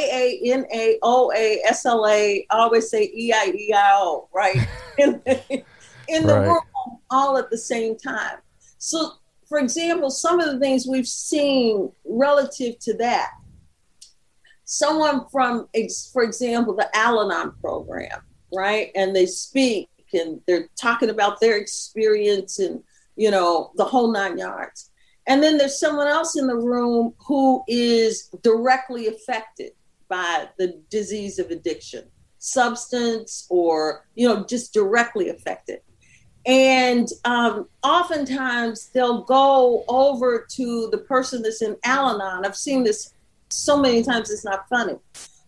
A N A O A S L A. I always say E I E I O, right? <laughs> in the, in the Right. room all at the same time. So, for example, some of the things we've seen relative to that. Someone from, for example, the Al-Anon program, right? And they speak and they're talking about their experience and you know the whole nine yards and then there's someone else in the room who is directly affected by the disease of addiction substance or you know just directly affected. And um, oftentimes they'll go over to the person that's in al-anon. I've seen this so many times it's not funny.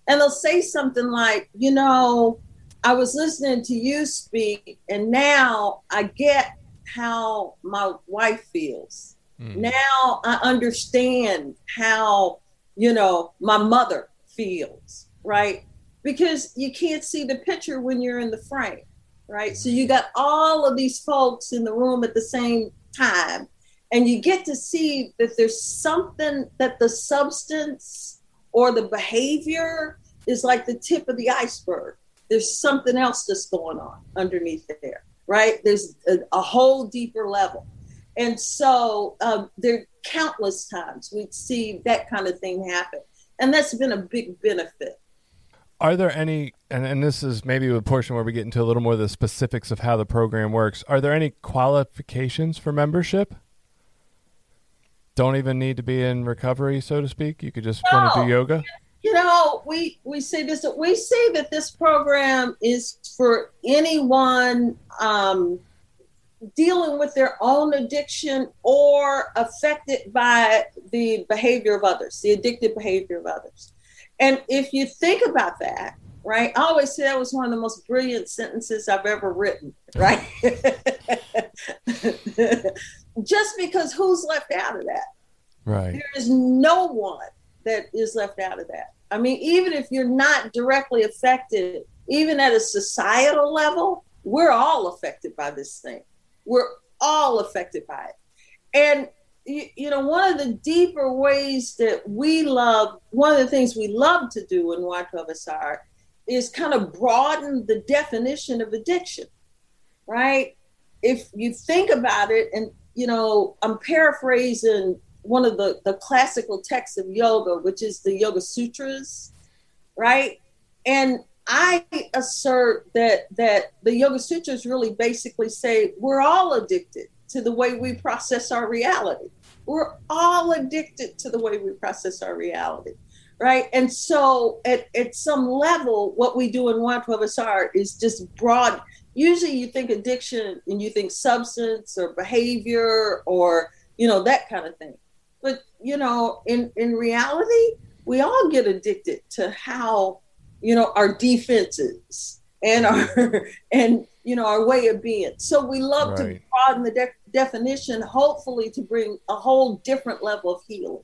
And they'll say something like you know i was listening to you speak and now i get how my wife feels Mm. now I understand how, you know, my mother feels, right? Because you can't see the picture when you're in the frame, right? So you got all of these folks in the room at the same time, and you get to see that there's something that the substance or the behavior is like the tip of the iceberg. There's something else that's going on underneath there, right? There's a, a whole deeper level. And so um, there countless times we'd see that kind of thing happen. And that's been a big benefit. Are there any, and, and this is maybe a portion where we get into a little more of the specifics of how the program works. Are there any qualifications for membership? Don't even need to be in recovery, so to speak. You could just want to do yoga. You know, we, we see this, we see that this program is for anyone um, dealing with their own addiction or affected by the behavior of others, the addictive behavior of others. And if you think about that, right, I always say that was one of the most brilliant sentences I've ever written, right? <laughs> Just because who's left out of that? Right. There is no one that is left out of that. I mean, even if you're not directly affected, even at a societal level, we're all affected by this thing. We're all affected by it. And, you, you know, one of the deeper ways that we love, one of the things we love to do in Y12SR is kind of broaden the definition of addiction, right? If you think about it, and, you know, I'm paraphrasing one of the, the classical texts of yoga, which is the Yoga Sutras, right? And I assert that that the Yoga Sutras really basically say we're all addicted to the way we process our reality. We're all addicted to the way we process our reality, right? And so, at, at some level, what we do in Y12SR is just broad. Usually, you think addiction and you think substance or behavior or you know that kind of thing but you know in in reality we all get addicted to how you know our defenses and our <laughs> and you know our way of being so we love to broaden the de- definition hopefully to bring a whole different level of healing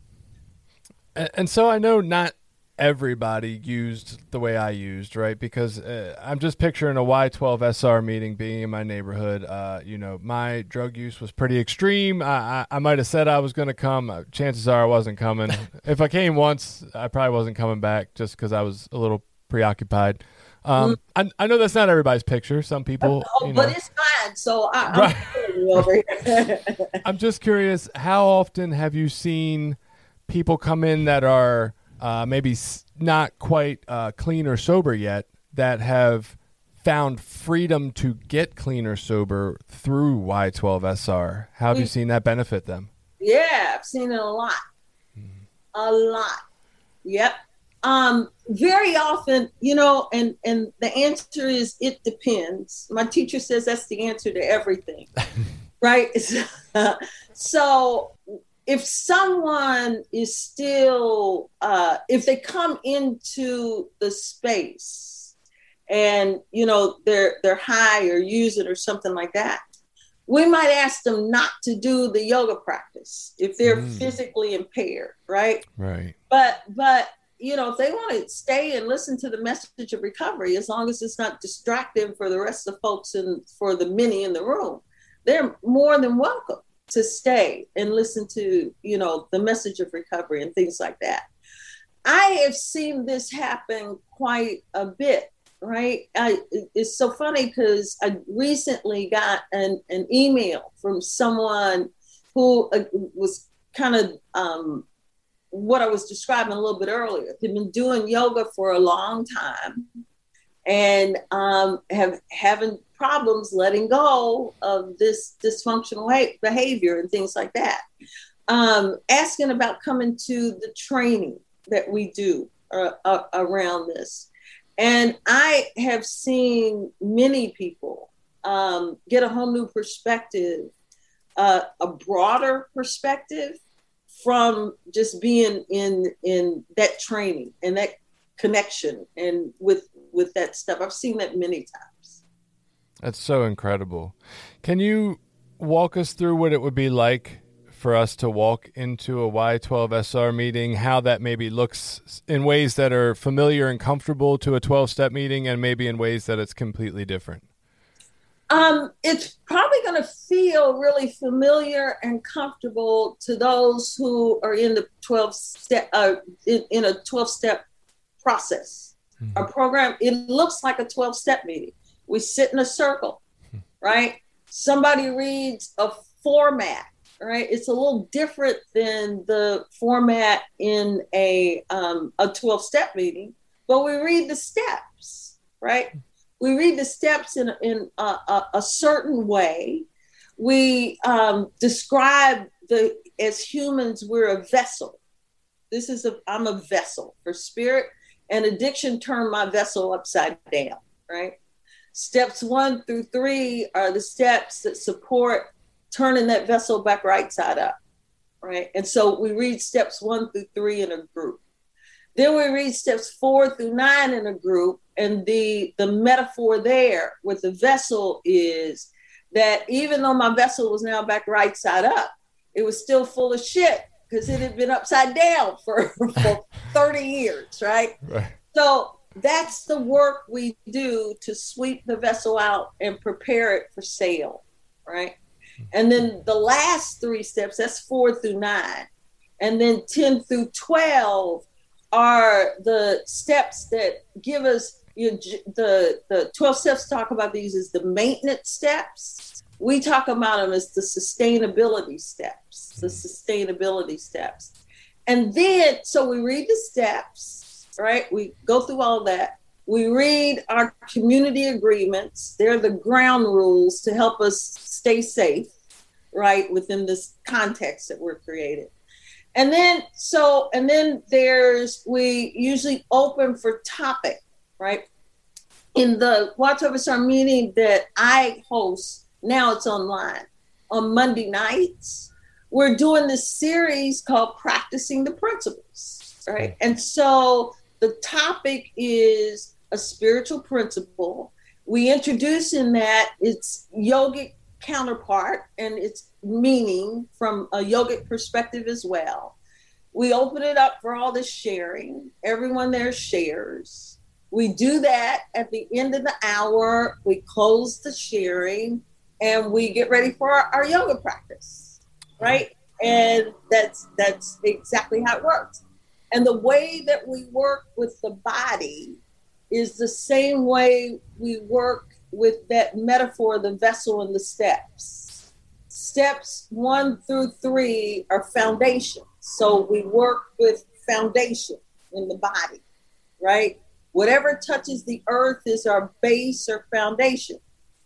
And, and so I know not everybody used the way I used, right? Because uh, I'm just picturing a Y12SR meeting being in my neighborhood. Uh, you know, my drug use was pretty extreme. I, I, I might have said I was going to come. Uh, Chances are I wasn't coming. <laughs> if I came once, I probably wasn't coming back just because I was a little preoccupied. Um, I, I know that's not everybody's picture. Some people, oh, you know, but it's fine so I, I'm, feeling you over here <laughs> I'm just curious, how often have you seen people come in that are uh, maybe not quite uh, clean or sober yet that have found freedom to get clean or sober through Y12SR? How have you Mm. seen that benefit them? Yeah, I've seen it a lot. A lot. Yep. Um, very often, you know, and and the answer is it depends. My teacher says that's the answer to everything. <laughs> right? <laughs> so if someone is still uh if they come into the space and you know they're they're high or use it or something like that we might ask them not to do the yoga practice if they're Mm. physically impaired right Right. but but you know if they want to stay and listen to the message of recovery as long as it's not distracting for the rest of the folks and for the many in the room they're more than welcome to stay and listen to, you know, the message of recovery and things like that. I have seen this happen quite a bit, right? I, it's so funny because I recently got an, an email from someone who uh, was kind of um, what I was describing a little bit earlier. They've been doing yoga for a long time and um, have having problems letting go of this dysfunctional behavior and things like that. Um, asking about coming to the training that we do uh, uh, around this. And I have seen many people um, get a whole new perspective, uh, a broader perspective from just being in in that training and that connection and with with that stuff. I've seen that many times. That's so incredible. Can you walk us through what it would be like for us to walk into a Y12SR meeting, how that maybe looks in ways that are familiar and comfortable to a 12 step meeting, and maybe in ways that it's completely different? Um, it's probably going to feel really familiar and comfortable to those who are in the 12 step, uh, in, in a 12 step process. Mm-hmm. A program, it looks like a 12 step meeting. We sit in a circle, hmm. right? Somebody reads a format right? It's a little different than the format in a um, a 12 step meeting, but we read the steps, right? We read the steps in, in a, a, a certain way. We um, describe the as humans, we're a vessel. This is a I'm a vessel for spirit and addiction turned my vessel upside down, right? Steps one through three are the steps that support turning that vessel back right side up, right? And so we read steps one through three in a group. Then we read steps four through nine in a group, and the the metaphor there with the vessel is that even though my vessel was now back right side up, it was still full of shit because it had been upside down <laughs> for, for <laughs> 30 years, right? right? So that's the work we do to sweep the vessel out and prepare it for sale, right? And then the last three steps, that's four through nine. And then 10 through 12 are the steps that give us you know, the, the 12 steps talk about these as the maintenance steps. We talk about them as the sustainability steps, the mm-hmm. sustainability steps. And then, so we read the steps, right? We go through all that. We read our community agreements. They're the ground rules to help us stay safe, right, within this context that we're created. And then, so, and then there's, we usually open for topic, right? In the Y12SR meeting that I host, now it's online, on Monday nights, we're doing this series called Practicing the Principles, right? Mm. And so the topic is a spiritual principle. We introduce in that its yogic counterpart and its meaning from a yogic perspective as well. We open it up for all the sharing. Everyone there shares. We do that at the end of the hour. We close the sharing and we get ready for our, our yoga practice, right? And that's that's exactly how it works. And the way that we work with the body is the same way we work with that metaphor, the vessel and the steps. Steps one through three are foundation. So we work with foundation in the body, right? Whatever touches the earth is our base or foundation.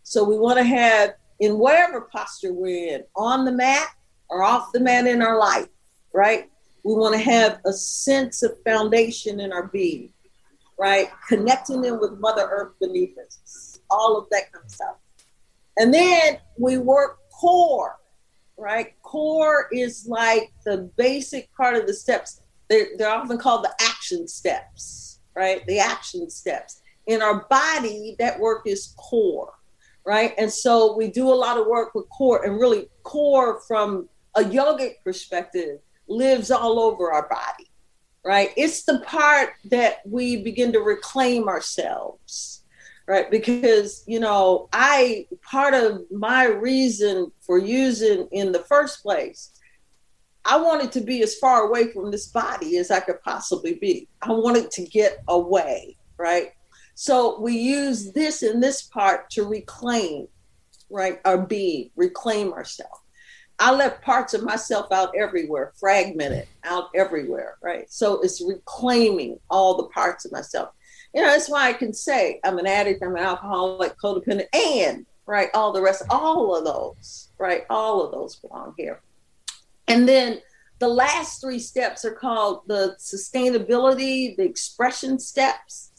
So we want to have, in whatever posture we're in, on the mat or off the mat in our life, right? We want to have a sense of foundation in our being right? Connecting them with Mother Earth beneath us, all of that kind of stuff. And then we work core, right? Core is like the basic part of the steps. They're, they're often called the action steps, right? The action steps. In our body, that work is core, right? And so we do a lot of work with core, and really, core from a yogic perspective lives all over our body right? It's the part that we begin to reclaim ourselves, right? Because, you know, I, part of my reason for using in the first place, I wanted to be as far away from this body as I could possibly be. I wanted to get away, right? So we use this in this part to reclaim, right, our being, reclaim ourselves. I left parts of myself out everywhere, fragmented out everywhere, right? So it's reclaiming all the parts of myself. You know, that's why I can say I'm an addict, I'm an alcoholic, codependent, and right, all the rest, all of those, right, all of those belong here. And then the last three steps are called the sustainability, the expression steps.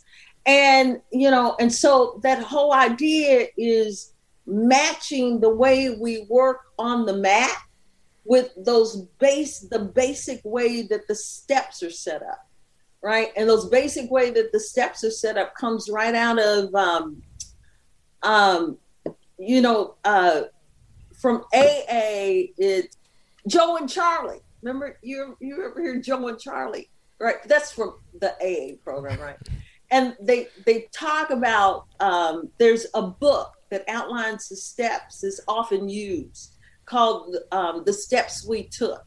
And, you know, and so that whole idea is matching the way we work on the mat with those base the basic way that the steps are set up right and those basic way that the steps are set up comes right out of um, um, you know uh, from aa it's joe and charlie remember you you ever hear joe and charlie right that's from the aa program right and they they talk about um, there's a book that outlines the steps is often used called um, The Steps We Took.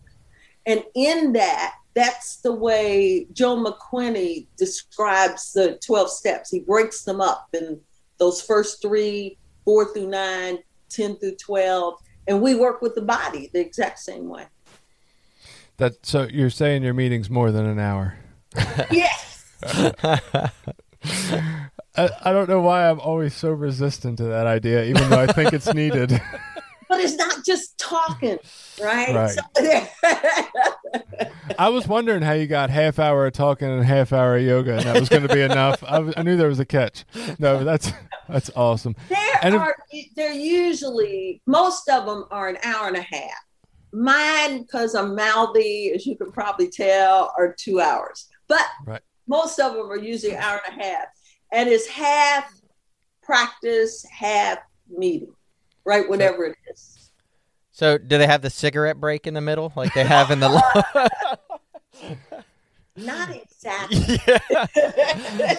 And in that, that's the way Joe McQuany describes the 12 steps. He breaks them up in those first three, four through nine, 10 through 12. And we work with the body the exact same way. That so you're saying your meeting's more than an hour. <laughs> yes. <laughs> I, I don't know why I'm always so resistant to that idea, even though I think it's needed. <laughs> but it's not just talking, right? Right. So- <laughs> I was wondering how you got half hour of talking and half hour of yoga, and that was going to be enough. I, was- I knew there was a catch. No, that's that's awesome. there And if- are they're usually most of them are an hour and a half. Mine, because I'm mouthy, as you can probably tell, are two hours. But Right. most of them are usually an hour and a half, and it's half practice, half meeting, right? Whatever it is. So, do they have the cigarette break in the middle, like they have in the? <laughs> Not exactly. <laughs> yeah.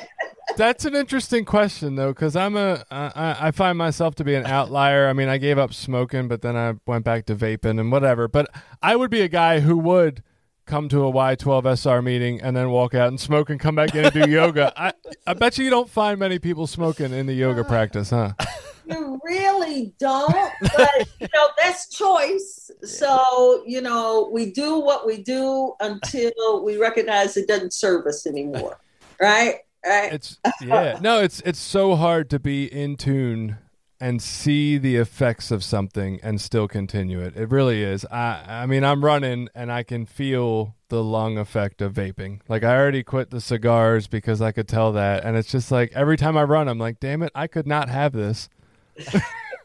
That's an interesting question though, because I'm a I, I find myself to be an outlier. I mean, I gave up smoking, but then I went back to vaping and whatever. But I would be a guy who would come to a Y12SR meeting and then walk out and smoke and come back in and do yoga. <laughs> I I bet you you don't find many people smoking in the yoga practice, huh? You really don't, but you know that's choice. So you know we do what we do until we recognize it doesn't serve us anymore, <laughs> right? Right? It's yeah. No, it's it's so hard to be in tune and see the effects of something and still continue it. It really is. I I mean, I'm running and I can feel the lung effect of vaping. Like I already quit the cigars because I could tell that and it's just like every time I run I'm like, "Damn it, I could not have this.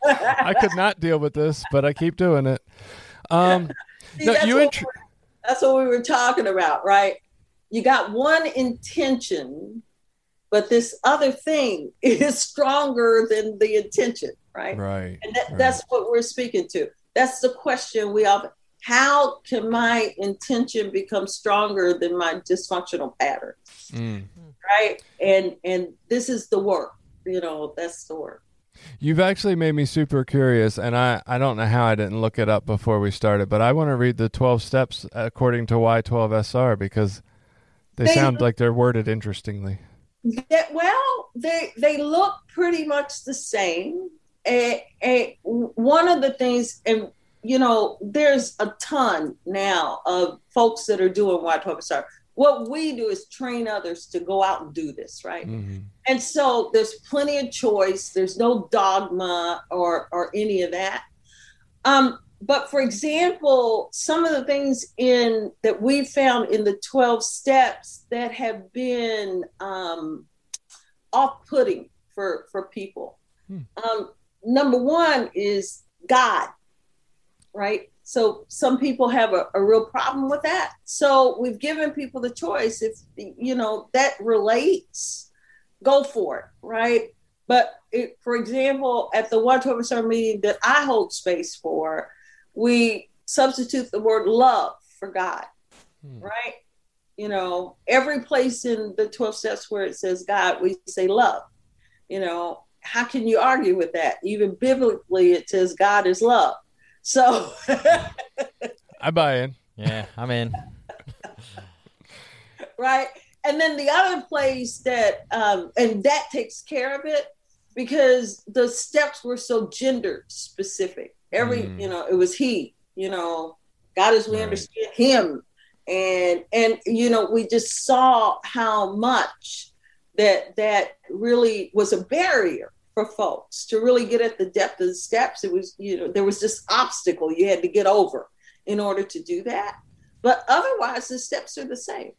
I could not deal with this, but I keep doing it." Um <laughs> See, no, that's, you what we're- that's what we were talking about, right? You got one intention, but this other thing <laughs> is stronger than the intention, right? right. And that, right. that's what we're speaking to. That's the question we all. How can my intention become stronger than my dysfunctional patterns Mm. Right? And and this is the work. You know, that's the work. You've actually made me super curious, and I, I don't know how I didn't look it up before we started, but I want to read the 12 steps according to Y12SR because they, They- sound like they're worded interestingly. That well, they they look pretty much the same. A, a, one of the things, and you know, there's a ton now of folks that are doing White Hope Star. What we do is train others to go out and do this, right? Mhm. And so there's plenty of choice. There's no dogma or or any of that. Um, but for example, some of the things in that we found in the 12 steps that have been um, off-putting for for people. Hmm. Um, number one is God, right? So some people have a, a real problem with that. So we've given people the choice. If you know that relates, go for it, right? But it, for example, at the Y12SR meeting that I hold space for, we substitute the word love for God, Hmm. right? You know, every place in the 12 steps where it says God, we say love, you know, how can you argue with that? Even biblically, it says God is love. So I buy in. Yeah, I'm in. right. And then the other place that, um, and that takes care of it because the steps were so gender specific. Every, mm. you know, it was he, you know, God as we right. understand him. And, and, you know, we just saw how much that, that really was a barrier for folks to really get at the depth of the steps. It was, you know, there was this obstacle you had to get over in order to do that. But otherwise, the steps are the same.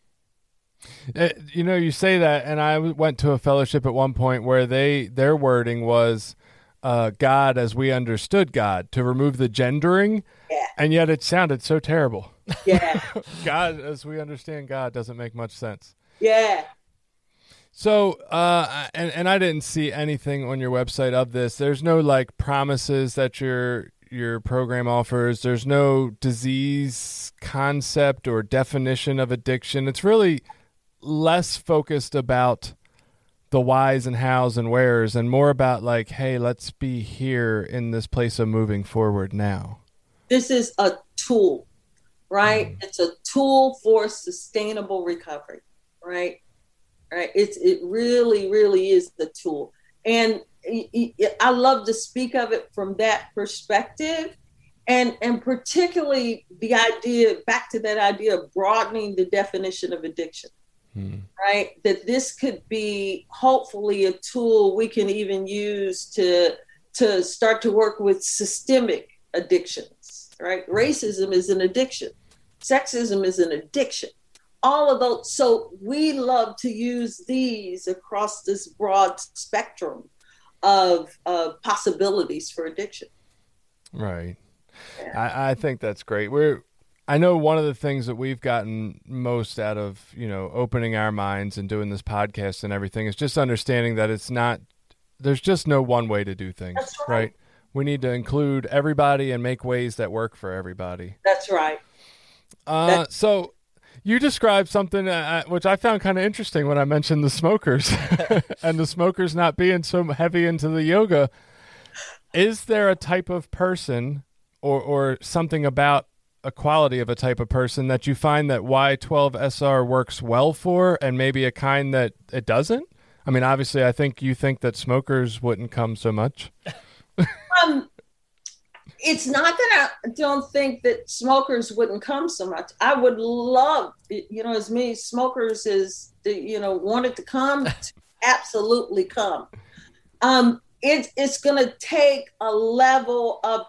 Uh, you know, you say that, and I went to a fellowship at one point where they their wording was uh, God as we understood God to remove the gendering, yeah. and yet it sounded so terrible. Yeah, <laughs> God as we understand God doesn't make much sense. Yeah. So, uh, and and I didn't see anything on your website of this. There's no like promises that your your program offers. There's no disease concept or definition of addiction. It's really less focused about the whys and hows and wheres and more about like hey let's be here in this place of moving forward now this is a tool right mm. it's a tool for sustainable recovery right right it's it really really is the tool and i love to speak of it from that perspective and and particularly the idea back to that idea of broadening the definition of addiction Hmm. right? That this could be hopefully a tool we can even use to to start to work with systemic addictions, right? Racism is an addiction. Sexism is an addiction. All of those. So we love to use these across this broad spectrum of, of possibilities for addiction. Right. Yeah. I, I think that's great. We're I know one of the things that we've gotten most out of, you know, opening our minds and doing this podcast and everything is just understanding that it's not there's just no one way to do things, right. right. We need to include everybody and make ways that work for everybody. That's right. Uh, That's- so you described something uh, uh which I found kind of interesting when I mentioned the smokers <laughs> and the smokers not being so heavy into the yoga. Is there a type of person or or something about a quality of a type of person that you find that Y12SR works well for and maybe a kind that it doesn't? I mean, obviously, I think you think that smokers wouldn't come so much. um, it's not that I don't think that smokers wouldn't come so much. I would love, you know, as many smokers as you know wanted to come, <laughs> absolutely come. Um, it, it's going to take a level of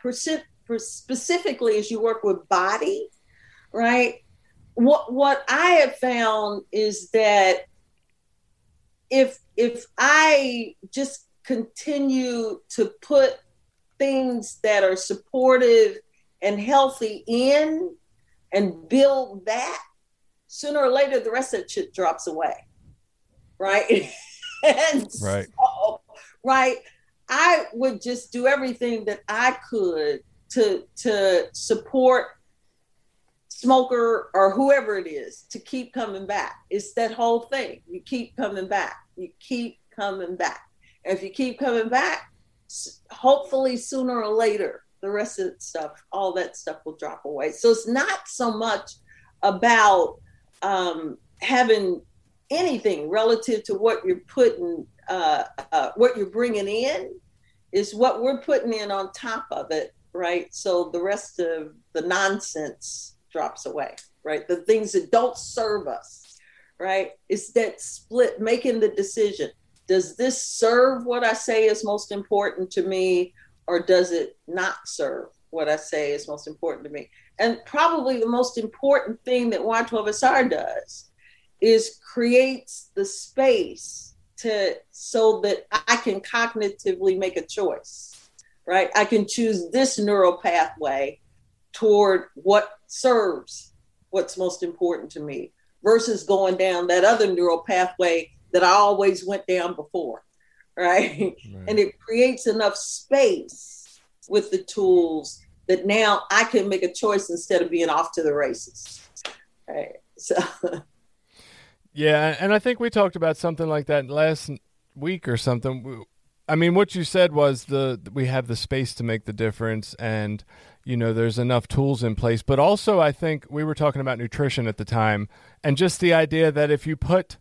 specifically as you work with body, right? What what I have found is that if if I just continue to put things that are supportive and healthy in and build that, sooner or later the rest of the shit drops away. Right? <laughs> and right. So, right. I would just do everything that I could to to support smoker or whoever it is to keep coming back. It's that whole thing. You keep coming back. You keep coming back. And if you keep coming back, hopefully sooner or later, the rest of the stuff, all that stuff will drop away. So it's not so much about um, having anything relative to what you're putting, uh, uh, what you're bringing in, is what we're putting in on top of it right? So the rest of the nonsense drops away, right? The things that don't serve us, right? It's that split, making the decision. Does this serve what I say is most important to me, or does it not serve what I say is most important to me? And probably the most important thing that Y12SR does is creates the space to so that I can cognitively make a choice right? I can choose this neural pathway toward what serves what's most important to me versus going down that other neural pathway that I always went down before, right? right. And it creates enough space with the tools that now I can make a choice instead of being off to the races. Right. So Yeah, and I think we talked about something like that last week or something I mean, what you said was the we have the space to make the difference, and you know, there's enough tools in place. But also, I think we were talking about nutrition at the time, and just the idea that if you put,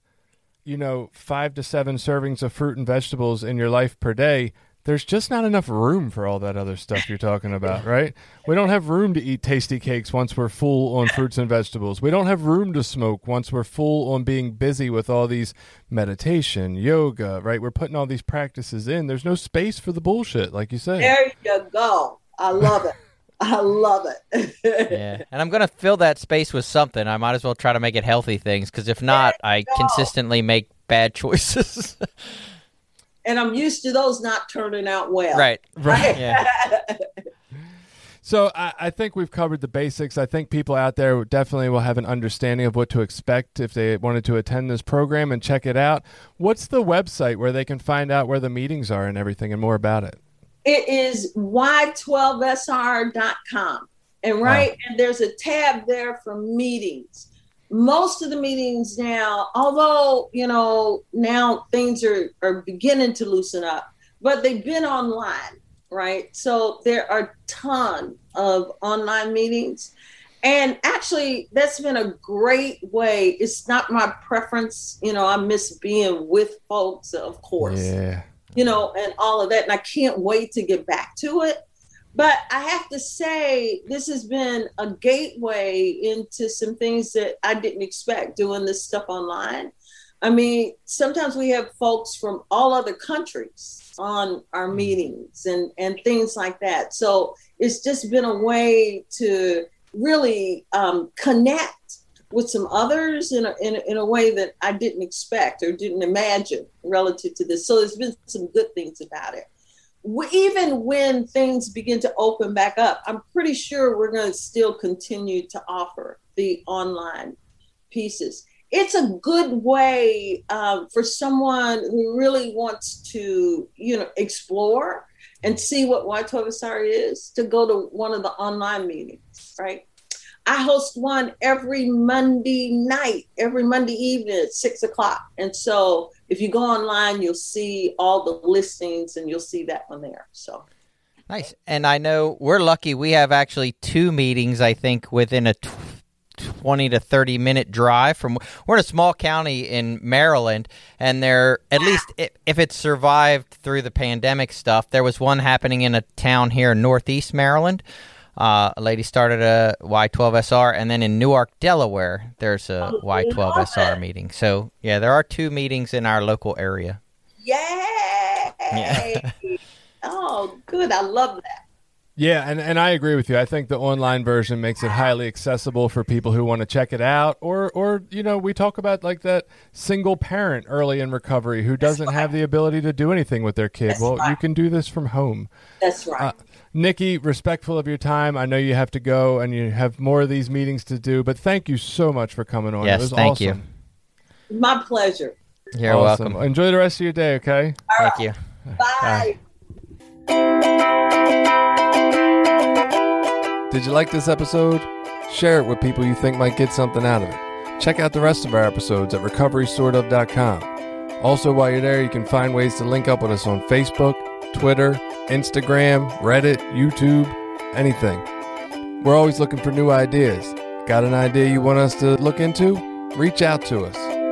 you know, five to seven servings of fruit and vegetables in your life per day, there's just not enough room for all that other stuff you're talking about, <laughs> right? We don't have room to eat tasty cakes once we're full on fruits and vegetables. We don't have room to smoke once we're full on being busy with all these meditation, yoga, right? We're putting all these practices in. There's no space for the bullshit, like you say. There you go. I love it. <laughs> I love it. yeah, and I'm gonna fill that space with something. I might as well try to make it healthy things because if not, I go. consistently make bad choices. <laughs> and I'm used to those not turning out well. Right. Right. yeah. <laughs> So I, I, think we've covered the basics. I think people out there definitely will have an understanding of what to expect if they wanted to attend this program and check it out. What's the website where they can find out where the meetings are and everything and more about it? It is y12sr.com. And right, wow. and there's a tab there for meetings most of the meetings now, although you know now things are are beginning to loosen up, but they've been online, right? So there are a ton of online meetings. And actually, that's been a great way. It's not my preference. You know, I miss being with folks, of course. Yeah. You know, and all of that. And I can't wait to get back to it. But I have to say, this has been a gateway into some things that I didn't expect doing this stuff online. I mean, sometimes we have folks from all other countries on our mm-hmm. meetings and, and things like that. So it's just been a way to really um, connect with some others in a, in, a, in a way that I didn't expect or didn't imagine relative to this. So there's been some good things about it even when things begin to open back up, I'm pretty sure we're going to still continue to offer the online pieces. It's a good way um, for someone who really wants to, you know, explore and see what Y12SR is to go to one of the online meetings, right? I host one every Monday night, every Monday evening at six o'clock. And so if you go online, you'll see all the listings and you'll see that one there. So nice. And I know we're lucky. We have actually two meetings, I think, within a 20 to 30 minute drive from we're in a small county in Maryland and there at least if it survived through the pandemic stuff there was one happening in a town here in northeast Maryland uh, a lady started a Y12SR, and then in Newark, Delaware, there's a oh, Y12SR meeting. So yeah, there are two meetings in our local area. Yay! Yeah. <laughs> oh, good. I love that. Yeah, and, and I agree with you. I think the online version makes it highly accessible for people who want to check it out. Or, or you know, we talk about like that single parent early in recovery who doesn't have the ability to do anything with their kid. That's well, right. you can do this from home. That's right. Uh, Nikki, respectful of your time. I know you have to go and you have more of these meetings to do, but thank you so much for coming on. Yes, thank awesome. you. My pleasure. You're awesome. welcome. Enjoy the rest of your day, okay? All thank right. you. Bye. Bye. Did you like this episode? Share it with people you think might get something out of it. Check out the rest of our episodes at recoverysortof.com. Also, while you're there, you can find ways to link up with us on Facebook, Twitter, Instagram, Reddit, YouTube, anything. We're always looking for new ideas. Got an idea you want us to look into? Reach out to us.